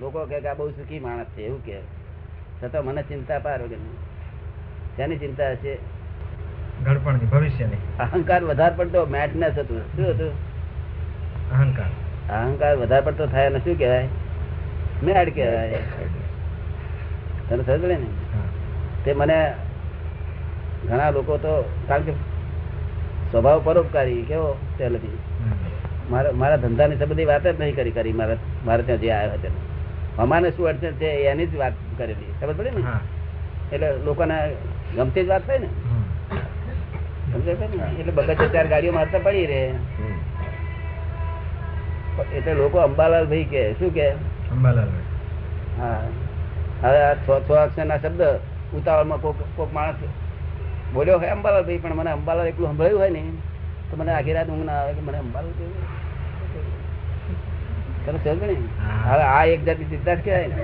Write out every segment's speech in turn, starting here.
લોકો કહે કે આ બહુ સુખી માણસ છે એવું કે છતાં મને ચિંતા પાર વગર શેની ચિંતા છે ઘડપણની ભવિષ્યની. અહંકાર વધારે પડતો મેડનેસ હતું. શું હતું? અહંકાર. અહંકાર વધારે પડતો થાય ને શું કહેવાય? મેડ કહેવાય. તને સમજ ને? તે મને ઘણા લોકો તો કારણ કે સ્વભાવ પરોપકારી કેવો? પહેલેથી. મારા મારા ધંધાની સંબંધી વાત જ નહીં કરી કરી. મારા મારે ત્યાં જે આવ્યા તેને અમારે શું અડચણ છે એની જ વાત કરેલી. ખબર પડે ને? એટલે લોકોને ગમતી જ વાત થાય ને? એટલે બગડ ચાર ગાડીઓ મારતા પડી રહે. એટલે લોકો અંબાલાલ ભાઈ કે શું કે અંબાલાલ હા. હવે આ છ છ અક્ષરના શબ્દ ઉતાવળમાં કોક કોક માણસ બોલ્યો હોય અંબાલાલ ભાઈ પણ મને અંબાલાલ એટલું સંભળાયું હોય ને તો મને આખી રાત ઊંઘ ના આવે કે મને અંબાલાલ તમે સમજ ને હવે આ એક જાતની ચિંતા કહેવાય ને.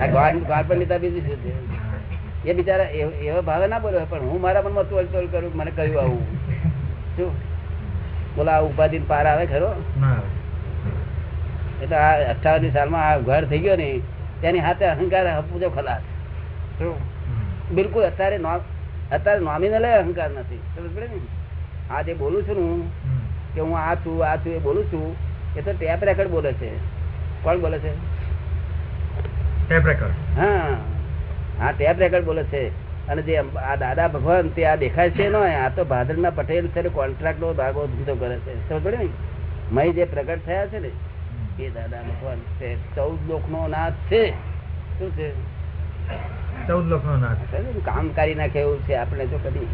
આ ગોળ ગાળ પણ લીધા બીજી છે એ બિચારા એવ- ભાવે ના બોલ્યો પણ હું મારા મનમાં તોલ તોલ કરું મને કહ્યું આવું. શું? બોલા આ ઉપાધિ પાર આવે ખરો? એટલે આ અઠાવનની સાલમાં આ ઘર થઈ ગયો ને તેની હાથે અહંકાર હપુજો ખલાસ. બિલકુલ અત્યારે અત્યારે નોમિનલ અહંકાર નથી. સમજ પડે ને? આ જે બોલું છું ને હું કે હું આ છું આ છું એ બોલું છું એ તો ટેપ રેકર્ડ બોલે છે. કોણ બોલે છે? Tape record. હા. હા ટેપ રેકર્ડ બોલે છે. અને જે આ દાદા ભગવાન તે આ દેખાય છે નો આ તો ભાદરના પટેલ છે કોન્ટ્રાક્ટ નો ભાગો ધંધો કરે છે. સમજ ને? મય જે પ્રગટ થયા છે ને એ દાદા ભગવાન છે. ચૌદ લોક નો નાથ છે. શું છે? ચૌદ લોકનો નાથ. સમજ્યો કામ કરી નાખે એવું છે. આપણે જો કદી?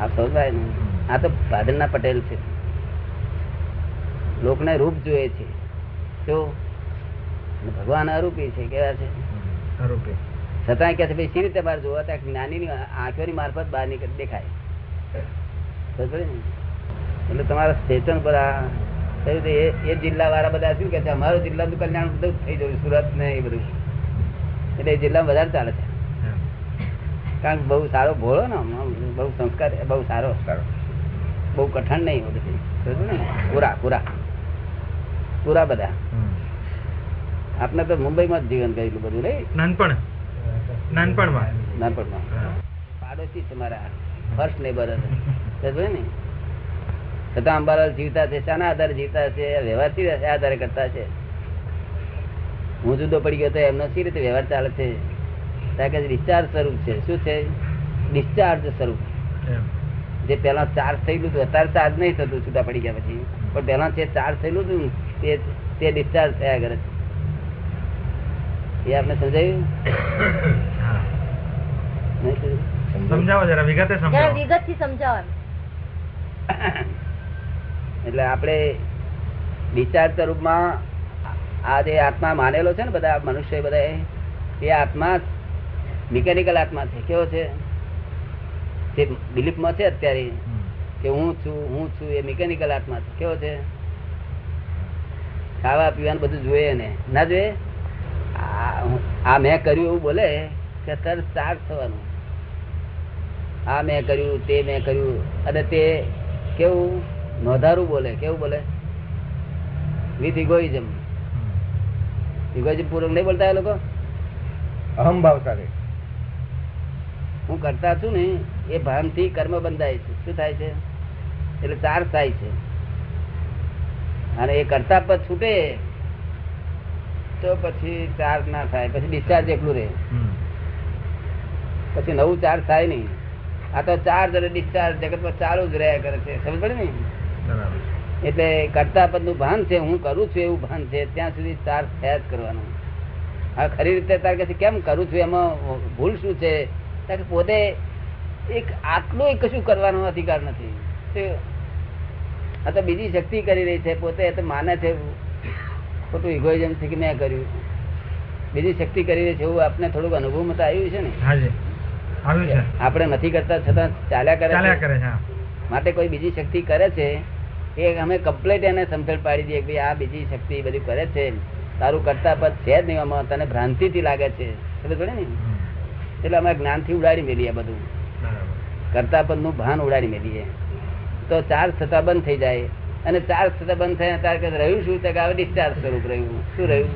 આ ને? આ તો ભાદરના પટેલ છે. લોકને રૂપ જોઈએ છે. તો ભગવાન અરૂપી છે કેવા છે. આરોપી. છતાં કે છે ભાઈ સી રીતે બહાર જોવા? ત્યાં જ્ઞાનીની આંખોની મારફત બહાર નીકળ દેખાય. ને? એટલે તમારા સ્ટેશન પર આ થયું એ એ જિલ્લા વાળા બધા શું કે છે અમારું જિલ્લાનું કલ્યાણ બધું થઈ જવું સુરત ને એ બધું. એટલે એ જિલ્લામાં વધારે ચાલે છે. કારણ કે બહુ સારો ભોળો ને બહુ સંસ્કાર બહુ સારો. બહુ કઠણ નહીં બધું. સમજો ને? પૂરા પૂરા. પૂરા બધા. આપને તો મુંબઈમાં જ જીવન કરેલું બધું નહીં? નાનપણ? નાનપણમાં? નાનપણમાં. પાડોશી તમારા ફર્સ્ટ નેબર હતા ને? છતાં અંબાલાલ જીવતા છે શાના આધારે જીવતા છે વ્યવહારથી આધારે કરતા છે હું જુદો પડી ગયો તો એમનો સી રીતે વ્યવહાર ચાલે છે? કારણ કે ડિસ્ચાર્જ સ્વરૂપ છે. શું છે? ડિસ્ચાર્જ સ્વરૂપ. જે પેલા ચાર્જ થયેલું હતું અત્યારે ચાર્જ નહીં થતું છૂટા પડી ગયા પછી. પણ પેલા જે ચાર્જ થયેલું હતું તે તે ડિસ્ચાર્જ થયા કરે છે. એ આપણે સમજાયું? હા. નહીં સમજાયું? સમજાવો. જરા વિગતે સમજાવો. વિગતથી સમજાવો. એટલે આપણે ડિસ્ચાર્જ સ્વરૂપમાં આ જે આત્મા માનેલો છે ને બધા મનુષ્ય બધા એ આત્મા મિકેનિકલ આત્મા છે. કેવો છે? જે બિલીફમાં છે અત્યારે કે હું છું હું છું એ મિકેનિકલ આત્મા છે. કેવો છે? ખાવા પીવાનું બધું જોઈએ ને. ના જોઈએ? આ મેં કર્યું એવું બોલે કે તરત ચાર્જ થવાનું. આ મેં કર્યું તે મેં કર્યું. અને તે કેવું? નોંધારું બોલે. કેવું બોલે? વિથ ઇગોઇઝમ ઇગોઇઝમ પૂર્વક નહીં બોલતા એ લોકો? અહમભાવ સાથે. હું કરતા છું ને એ ભાનથી કર્મ બંધાય છે. શું થાય છે? એટલે ચાર્જ થાય છે. અને એ કરતા પદ છૂટે તો પછી ચાર્જ ના થાય. પછી ડિસ્ચાર્જ એકલું રહે. પછી નવું ચાર્જ થાય નહીં. આ તો ચાર્જ અને ડિસ્ચાર્જ જગતમાં ચાલુ જ રહ્યા કરે છે. સમજ પડે ને? એટલે કરતા પદનું ભાન છે હું કરું છું એવું ભાન છે ત્યાં સુધી ચાર્જ થયા જ કરવાનું. હા ખરી રીતે તાર કે કેમ કરું છું? એમાં ભૂલ શું છે? પોતે એક આટલું કશું કરવાનો અધિકાર નથી? આ તો બીજી શક્તિ કરી રહી છે. પોતે તો માને છે. ખોટું ઇગોઇઝમ છે કે મેં કર્યું? બીજી શક્તિ કરી રહી છે એવું આપને થોડુંક અનુભવમાં તો આવ્યું છે ને? આપણે નથી કરતા છતાં ચાલ્યા કરે છે. કરે છે માટે કોઈ બીજી શક્તિ કરે છે? એ અમે કમ્પ્લેટ એને સમજણ પાડી દઈએ કે ભાઈ આ બીજી શક્તિ બધું કરે છે. તારું કરતા પદ છે જ નહીં આમાં. તને ભ્રાંતિથી લાગે છે. ખબર પડે ને? એટલે અમે જ્ઞાનથી ઉડાડી મેલીએ બધું. કરતા પદનું ભાન ઉડાડી મેલીએ. તો ચાર્જ થતા બંધ થઈ જાય. અને ચાર્જ થતા બંધ થયા ત્યારે રહ્યું શું? ત્યાં કે ડિસ્ચાર્જ સ્વરૂપ રહ્યું. શું રહ્યું?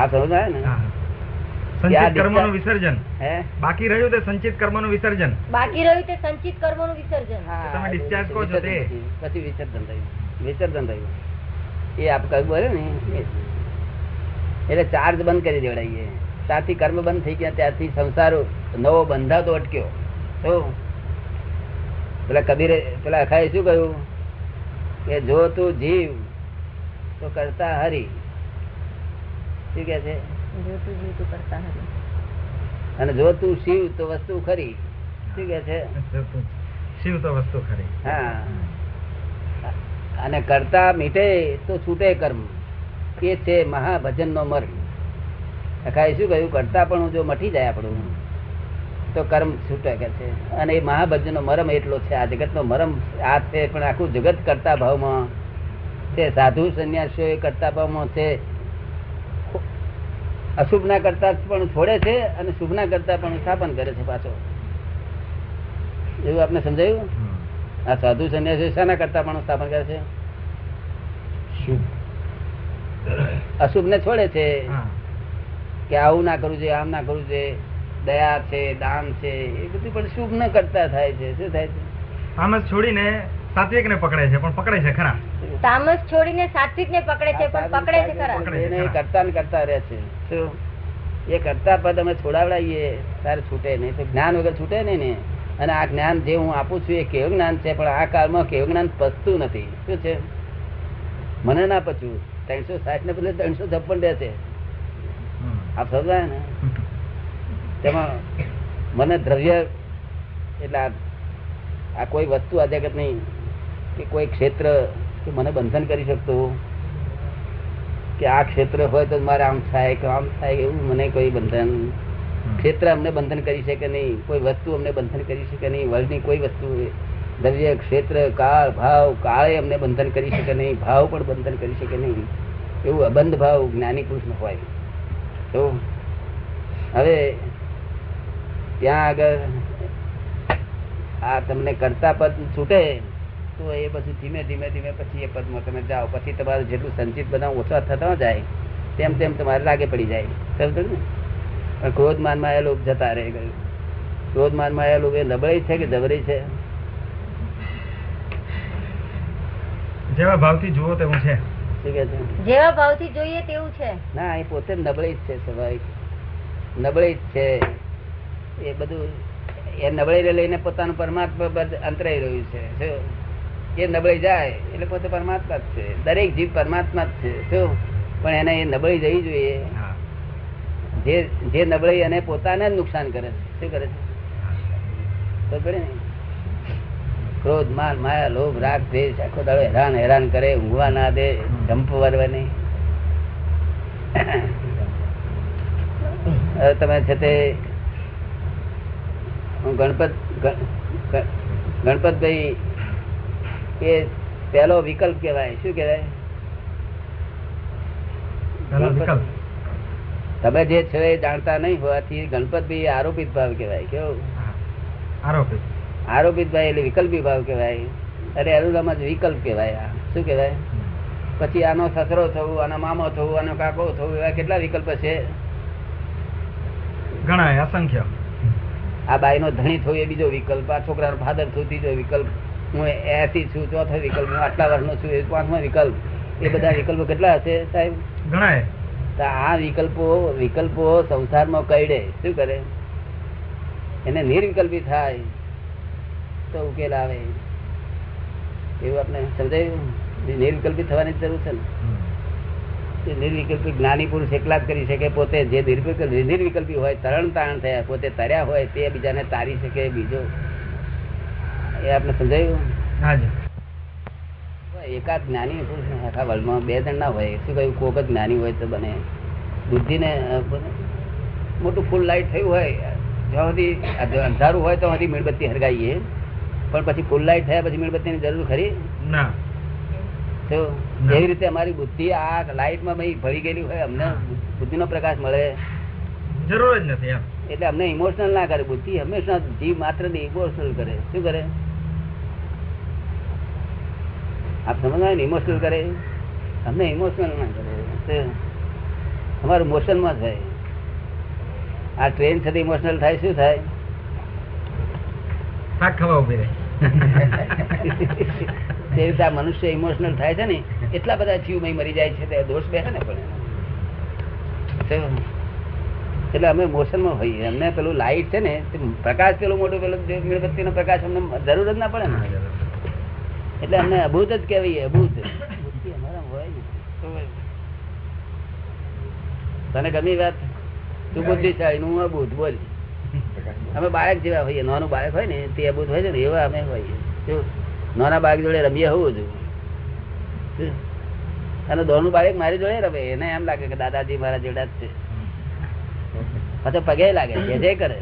આ સમજ આવે ને? હા. કે સંચિત કર્મનું વિસર્જન. હે? બાકી રહ્યું તે સંચિત કર્મનું વિસર્જન. બાકી રહ્યું તે સંચિત કર્મોનું વિસર્જન. તમે discharge કહો છો તે. પછી- પછી વિસર્જન થયું. વિસર્જન થયું. એ આપ કહ્યું બોલે ને? એટલે ચાર્જ બંધ કરી દેવડાવીએ ત્યારથી કર્મ બંધ થઈ ગયા ત્યારથી સંસાર નવો બંધાતો અટક્યો. તો પેલા કબીરે પેલા અખાએ શું કહ્યું? કે જો તું જીવ તો કરતા હરી. શું કે છે? કરતા હરી. અને જો તું શિવ તો વસ્તુ ખરી. શું કે છે? શિવ તો વસ્તુ ખરી. હા. અને કરતા મીટે તો છૂટે કર્મ. એ છે મહાભજન નો મર્મ. અખાએ શું કહ્યું? કરતા પણ જો મટી જાય આપણું. તો કર્મ છૂટે કે છે. અને એ મહાભજન મરમ એટલો છે આ જગત નો મરમ આ છે પણ આખું જગત કરતા ભાવમાં છે સાધુ સંન્યાસીઓ એ કરતા ભાવમાં છે. અશુભ ના કરતા પણ છોડે છે અને શુભ ના કરતા પણ સ્થાપન કરે છે પાછો. એવું આપને સમજાયું? આ સાધુ સંન્યાસી શાના કરતા પણ સ્થાપન કરે છે? અશુભ ને છોડે છે કે આવું ના કરવું જોઈએ આમ ના કરવું જોઈએ. દયા છે દાન છે એ બધું પણ શુભ ન કરતા થાય છે. શું થાય છે? તામસ છોડીને સાત્વિક ને પકડે છે પણ પકડે છે ખરા? તામસ છોડીને સાત્વિક ને પકડે છે પણ પકડે છે ખરા? એને કરતા ને કરતા રહે છે. શું? એ કરતા પદ અમે છોડાવડાવીએ તારે છૂટે નહીં. તો જ્ઞાન વગર છૂટે નહીં ને? અને આ જ્ઞાન જે હું આપું છું એ કેવું જ્ઞાન છે? પણ આ કાળમાં કેવું જ્ઞાન પચતું નથી. શું છે? મને ના પચવું. ત્રણસો સાઠ ને બદલે ત્રણસો છપ્પન રહે છે. આપ સમજાય ને? તેમાં મને દ્રવ્ય એટલે આ કોઈ વસ્તુ આ જગત નહીં કે કોઈ ક્ષેત્ર કે મને બંધન કરી શકતું કે આ ક્ષેત્ર હોય તો મારે આમ થાય કે આમ થાય એવું મને કોઈ બંધન. ક્ષેત્ર અમને બંધન કરી શકે નહીં કોઈ વસ્તુ અમને બંધન કરી શકે નહીં વર્લ્ડની કોઈ વસ્તુ દ્રવ્ય ક્ષેત્ર કાળ ભાવ કાળે અમને બંધન કરી શકે નહીં ભાવ પણ બંધન કરી શકે નહીં. એવું અબંધ ભાવ જ્ઞાની પુરુષ હોય. તો હવે ત્યાં આગળ આ તમને કરતા પદ છૂટે તો એ પછી ધીમે ધીમે ધીમે પછી એ પદમાં તમે જાઓ. પછી તમારું જેટલું સંચિત બધા ઓછા થતા જાય તેમ તેમ તમારે લાગે પડી જાય. સમજો ને? પણ ક્રોધ માનમાં લોભ જતા રહે ગયું. ક્રોધ માનમાં લોભ એ નબળી છે કે જબરી છે? જેવા ભાવથી જુઓ તેવું છે. શું કે છે? જેવા ભાવથી જોઈએ તેવું છે. ના એ પોતે નબળી જ છે સ્વાભાવિક. નબળી જ છે. એ બધું એ નબળી લઈને પોતાનું પરમાત્મા અંતરાઈ રહ્યું છે. એ નબળી જાય એટલે પોતે પરમાત્મા જ છે. દરેક જીવ પરમાત્મા જ છે. શું પણ એને એ નબળી જવી જોઈએ. જે જે નબળી અને પોતાને જ નુકસાન કરે છે. શું કરે છે? તો કરે ને. ક્રોધ માલ માયા લોભ રાગ દ્વેષ આખો દાડો હેરાન હેરાન કરે ઊંઘવા ના દે જંપ વરવે નહીં તમે છે તે હું ગણપત ગણ- ગણ- ગણપતભાઈ એ પહેલો વિકલ્પ કહેવાય. શું કહેવાય? તમે જે છો એ જાણતા નહીં હોવાથી ગણપતભાઈ આરોપિત ભાવ કહેવાય. કેવું? આરોપિત આરોપિત. ભાઈ એટલે વિકલ્પી ભાવ કહેવાય. અરે અરુણામાં જ વિકલ્પ કહેવાય આ. શું કહેવાય? પછી આનો સસરો થવું આનો મામો થવું આનો કાકો થવું એવા કેટલા વિકલ્પ છે? ઘણા અસંખ્ય. આ બાઈ નો ધણી થવું એ બીજો વિકલ્પ આ છોકરાનો ફાધર થયું ત્રીજો વિકલ્પ. હું એસી છું ચોથો વિકલ્પ હું આટલા વર્ષનો છું એ પાંચમો વિકલ્પ. એ બધા વિકલ્પો કેટલા હશે સાહેબ? ઘણા તો આ વિકલ્પો વિકલ્પો સંસારમાં કઈડે શું કરે? એને નિર્વિકલ્પી થાય તો ઉકેલ આવે. એવું આપણે સમજાયું? નિર્વિકલ્પી થવાની જરૂર છે ને. નિર્વિકલ્પી જ્ઞાની પુરુષ એકલા જ કરી શકે પોતે જે નિર્વિકલ્પ નિર્વિકલ્પી હોય તરણ તારણ થયા પોતે તર્યા હોય તે બીજાને તારી શકે બીજો એ આપણે સમજાયું? એકાદ જ્ઞાની પુરુષ આખા વર્લ્ડમાં બે જણ ના હોય શું કહ્યું? કોક જ જ્ઞાની હોય તો બને. બુદ્ધિને મોટું ફૂલ લાઈટ થયું હોય જ્યાં સુધી અંધારું હોય તો સુધી મીણબત્તી હરગાઈએ. પણ પછી ફૂલ લાઈટ થયા પછી મીણબત્તીની જરૂર ખરી? ના. તો ના. એવી રીતે અમારી બુદ્ધિ આ લાઈટમાં ભાઈ ભરી ગયેલી હોય અમને બુદ્ધિનો પ્રકાશ મળે. જરૂર જ નથી એટલે અમને ઇમોશનલ ના કરે બુદ્ધિ હંમેશા જીવ માત્ર ને ઇમોશનલ કરે. શું કરે? આપ સમજવા ઇમોશનલ કરે? અમને ઇમોશનલ ના કરે. અમારું મોશનમાં થાય. આ ટ્રેન સાથે ઇમોશનલ થાય શું થાય? ખાવા ઊભી રહે. તે રીતે આ મનુષ્ય ઇમોશનલ થાય છે ને એટલા બધા જીવમય મરી જાય છે તે દોષ બેસે ને પણ એટલે અમે મોશનમાં હોઈએ. અમને પેલું લાઈટ છે ને પ્રકાશ પેલું મોટું પેલું મીણબત્તીનો પ્રકાશ અમને જરૂર જ ના પડે ને. એટલે અમને અભૂત જ કહેવાય અભૂત. તને ગમી વાત? તું બુદ્ધિશાળી હું અભૂત બોલ. અમે બાળક જેવા હોઈએ. નાનું બાળક હોય ને તે અભૂત હોય છે ને એવા અમે હોઈએ. શું? નાના બાળક જોડે રમીએ હોવું જોઈએ અને દોનું બાળક મારી જોડે રમે. એને એમ લાગે કે દાદાજી મારા જોડે જ છે. પાછો પગે લાગે, જે જે કરે.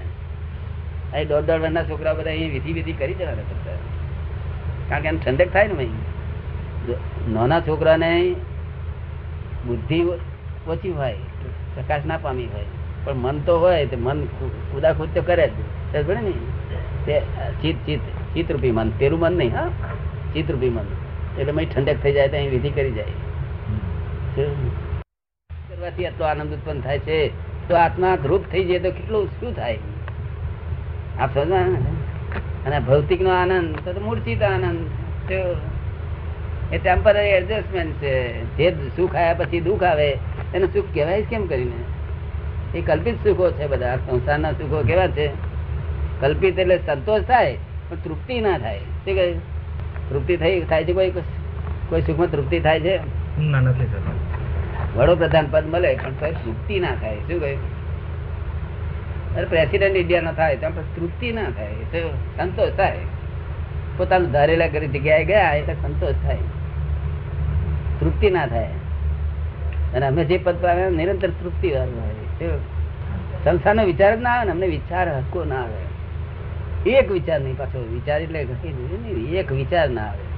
અહીં દોઢ દોઢ વર્ષના છોકરા બધા અહીં વિધિ વિધિ કરી જવાના બધા કારણ કે એમ ઠંડક થાય ને ભાઈ. નાના છોકરાને બુદ્ધિ ઓછી હોય, પ્રકાશ ના પામી હોય. પણ મન તો હોય, તો મન ખુદ તો કરે જ. ભણે ને? તે ચિત્ત ચિત્ત ચિત્તરૂપી મન પેલું મન નહીં હા? ચિત્તરૂપી મન એટલે મય ઠંડક થઈ જાય તો અહીં વિધિ કરી જાય. કરવાથી આટલો આનંદ ઉત્પન્ન થાય છે. તો આત્મા ધ્રુપ થઈ જાય તો કેટલું શું થાય? આપ અને ભૌતિક નો આનંદ તો તો મૂળચિત આનંદ? એ ટેમ્પરરી એડજસ્ટમેન્ટ છે. જે સુખ આવ્યા પછી દુઃખ આવે એને સુખ કહેવાય કેમ કરીને? એ કલ્પિત સુખો છે બધા. સંસારના સુખો કેવા છે? કલ્પિત એટલે સંતોષ થાય પણ તૃપ્તિ ના થાય. શું કહે? તૃપ્તિ થઈ થાય છે કોઈ? કોઈ સુખમાં તૃપ્તિ થાય છે? ના નથી વડોપ્રધાન પદ મળે પણ તૃપ્તિ ના થાય. શું કહ્યું અરે પ્રેસિડેન્ટ ઇન્ડિયા નો થાય તો તૃપ્તિ ના થાય? સંતોષ થાય. પોતાનું ધારેલા કરી જગ્યાએ ગયા એટલે સંતોષ થાય. તૃપ્તિ ના થાય. અને અમે જે પદ પામ્યા નિરંતર તૃપ્તિ વાળું હોય? સંસારનો વિચાર જ ના આવે ને અમને વિચાર હક્કો ના આવે. એક વિચાર નહીં પાછો વિચાર એટલે એક વિચાર ના આવે.